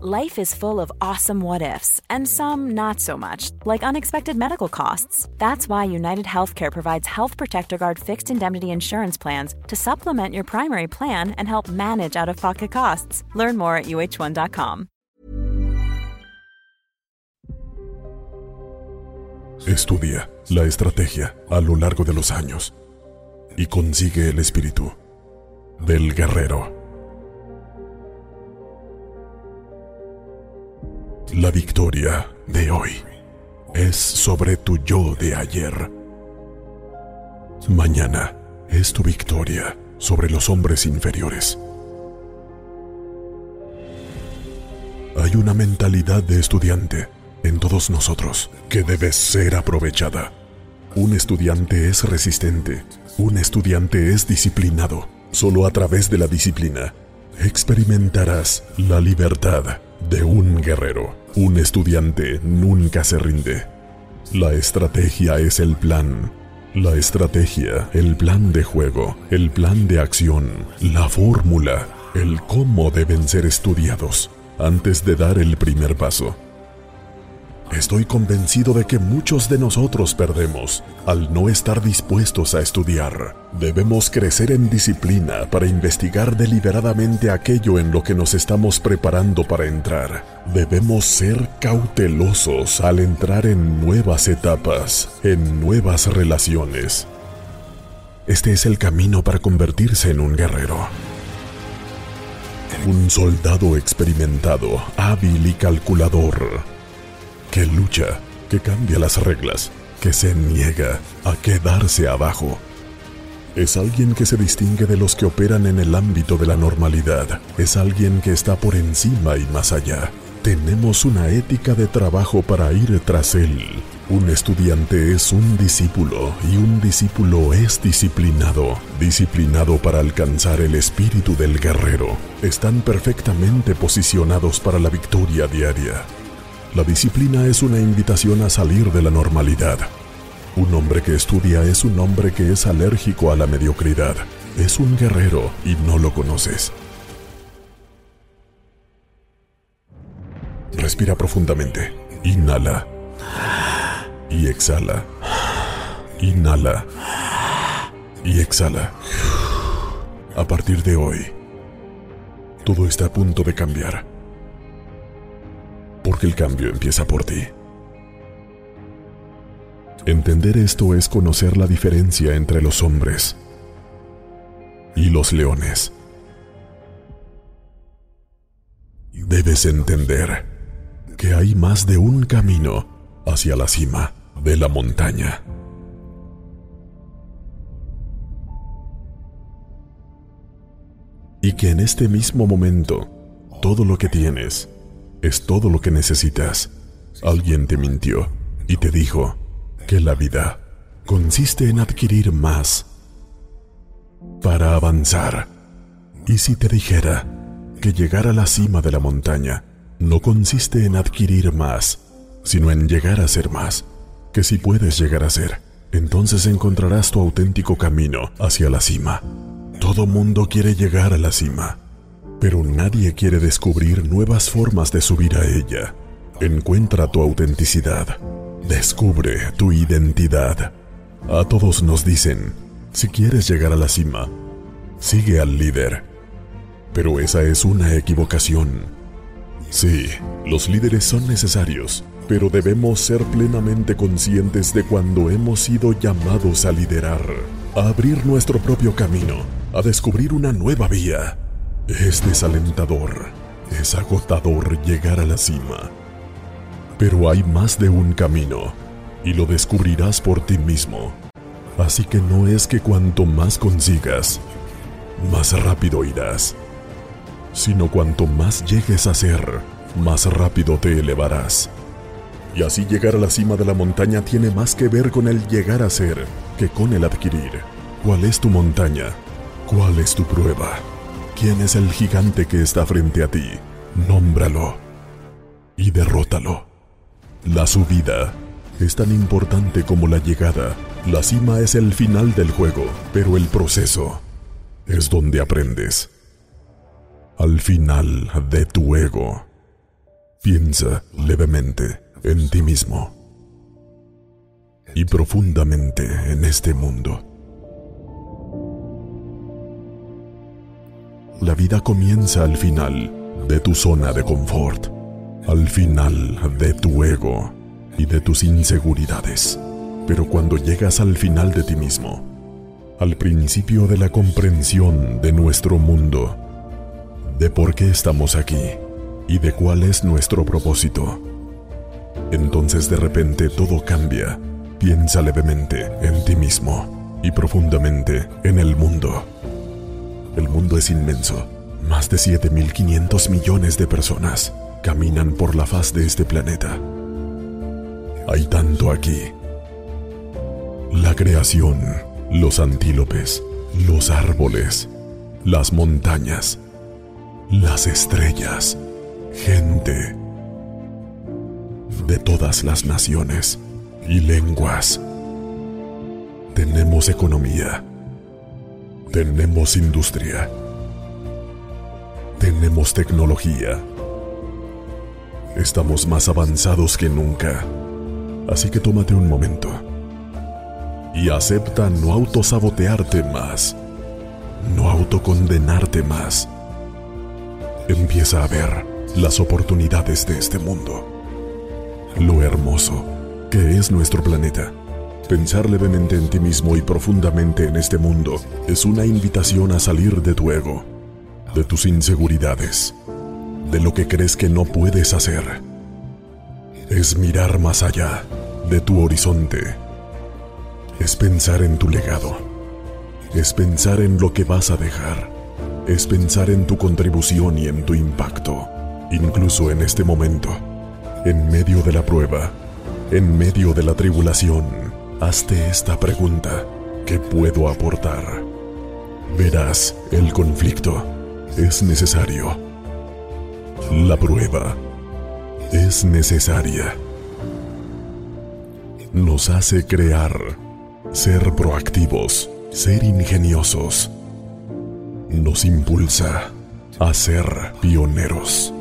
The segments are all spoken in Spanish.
Life is full of awesome what ifs, and some not so much, like unexpected medical costs. That's why United Healthcare provides Health Protector Guard fixed indemnity insurance plans to supplement your primary plan and help manage out of pocket costs. Learn more at uh1.com. Estudia la estrategia a lo largo de los años y consigue el espíritu del guerrero. La victoria de hoy es sobre tu yo de ayer. Mañana es tu victoria sobre los hombres inferiores. Hay una mentalidad de estudiante en todos nosotros que debe ser aprovechada. Un estudiante es resistente, un estudiante es disciplinado. Solo a través de la disciplina experimentarás la libertad de un guerrero. Un estudiante nunca se rinde. La estrategia es el plan. La estrategia, el plan de juego, el plan de acción, la fórmula, el cómo deben ser estudiados antes de dar el primer paso. Estoy convencido de que muchos de nosotros perdemos al no estar dispuestos a estudiar. Debemos crecer en disciplina para investigar deliberadamente aquello en lo que nos estamos preparando para entrar. Debemos ser cautelosos al entrar en nuevas etapas, en nuevas relaciones. Este es el camino para convertirse en un guerrero. Un soldado experimentado, hábil y calculador que lucha, que cambia las reglas, que se niega a quedarse abajo. Es alguien que se distingue de los que operan en el ámbito de la normalidad. Es alguien que está por encima y más allá. Tenemos una ética de trabajo para ir tras él. Un estudiante es un discípulo y un discípulo es disciplinado, disciplinado para alcanzar el espíritu del guerrero. Están perfectamente posicionados para la victoria diaria. La disciplina es una invitación a salir de la normalidad. Un hombre que estudia es un hombre que es alérgico a la mediocridad. Es un guerrero y no lo conoces. Respira profundamente. Inhala. Y exhala. Inhala. Y exhala. A partir de hoy, todo está a punto de cambiar porque el cambio empieza por ti. Entender esto es conocer la diferencia entre los hombres y los leones. Debes entender que hay más de un camino hacia la cima de la montaña. Y que en este mismo momento, todo lo que tienes es todo lo que necesitas. Alguien te mintió y te dijo que la vida consiste en adquirir más para avanzar. ¿Y si te dijera que llegar a la cima de la montaña no consiste en adquirir más, sino en llegar a ser más? Que si puedes llegar a ser, entonces encontrarás tu auténtico camino hacia la cima. Todo mundo quiere llegar a la cima pero nadie quiere descubrir nuevas formas de subir a ella. Encuentra tu autenticidad. Descubre tu identidad. A todos nos dicen, si quieres llegar a la cima, sigue al líder. Pero esa es una equivocación. Sí, los líderes son necesarios, pero debemos ser plenamente conscientes de cuando hemos sido llamados a liderar, a abrir nuestro propio camino, a descubrir una nueva vía es desalentador, es agotador llegar a la cima. Pero hay más de un camino y lo descubrirás por ti mismo. Así que no es que cuanto más consigas, más rápido irás, sino cuanto más llegues a ser, más rápido te elevarás. Y así llegar a la cima de la montaña tiene más que ver con el llegar a ser que con el adquirir. ¿Cuál es tu montaña? ¿Cuál es tu prueba? ¿Quién es el gigante que está frente a ti? Nómbralo y derrótalo. La subida es tan importante como la llegada. La cima es el final del juego, pero el proceso es donde aprendes. Al final de tu ego, piensa levemente en ti mismo y profundamente en este mundo. La vida comienza al final de tu zona de confort, al final de tu ego y de tus inseguridades. Pero cuando llegas al final de ti mismo, al principio de la comprensión de nuestro mundo, de por qué estamos aquí y de cuál es nuestro propósito, entonces de repente todo cambia. Piensa levemente en ti mismo y profundamente en el mundo. El mundo es inmenso. Más de 7.500 millones de personas caminan por la faz de este planeta. Hay tanto aquí. La creación, los antílopes, los árboles, las montañas, las estrellas, gente de todas las naciones y lenguas. Tenemos economía. Tenemos industria. Tenemos tecnología. Estamos más avanzados que nunca. Así que tómate un momento. Y acepta no autosabotearte más. No autocondenarte más. Empieza a ver las oportunidades de este mundo. Lo hermoso que es nuestro planeta. Pensar levemente en ti mismo y profundamente en este mundo es una invitación a salir de tu ego, de tus inseguridades, de lo que crees que no puedes hacer. Es mirar más allá de tu horizonte. Es pensar en tu legado. Es pensar en lo que vas a dejar. Es pensar en tu contribución y en tu impacto, incluso en este momento, en medio de la prueba en medio de la tribulación, hazte esta pregunta. ¿Qué puedo aportar? Verás, el conflicto es necesario. La prueba es necesaria. Nos hace crear, ser proactivos, ser ingeniosos. Nos impulsa a ser pioneros.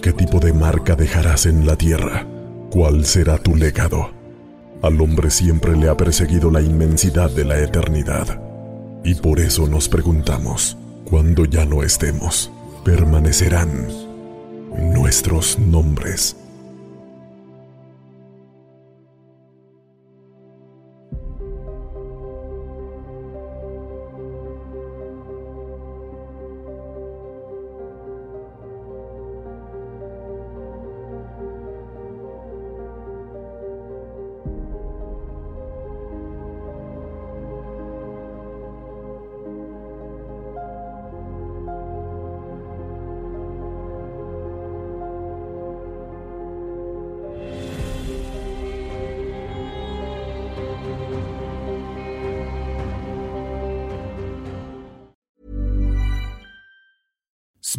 ¿Qué tipo de marca dejarás en la tierra? ¿Cuál será tu legado? Al hombre siempre le ha perseguido la inmensidad de la eternidad. Y por eso nos preguntamos, cuando ya no estemos, permanecerán nuestros nombres.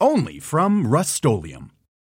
only from Rust-Oleum.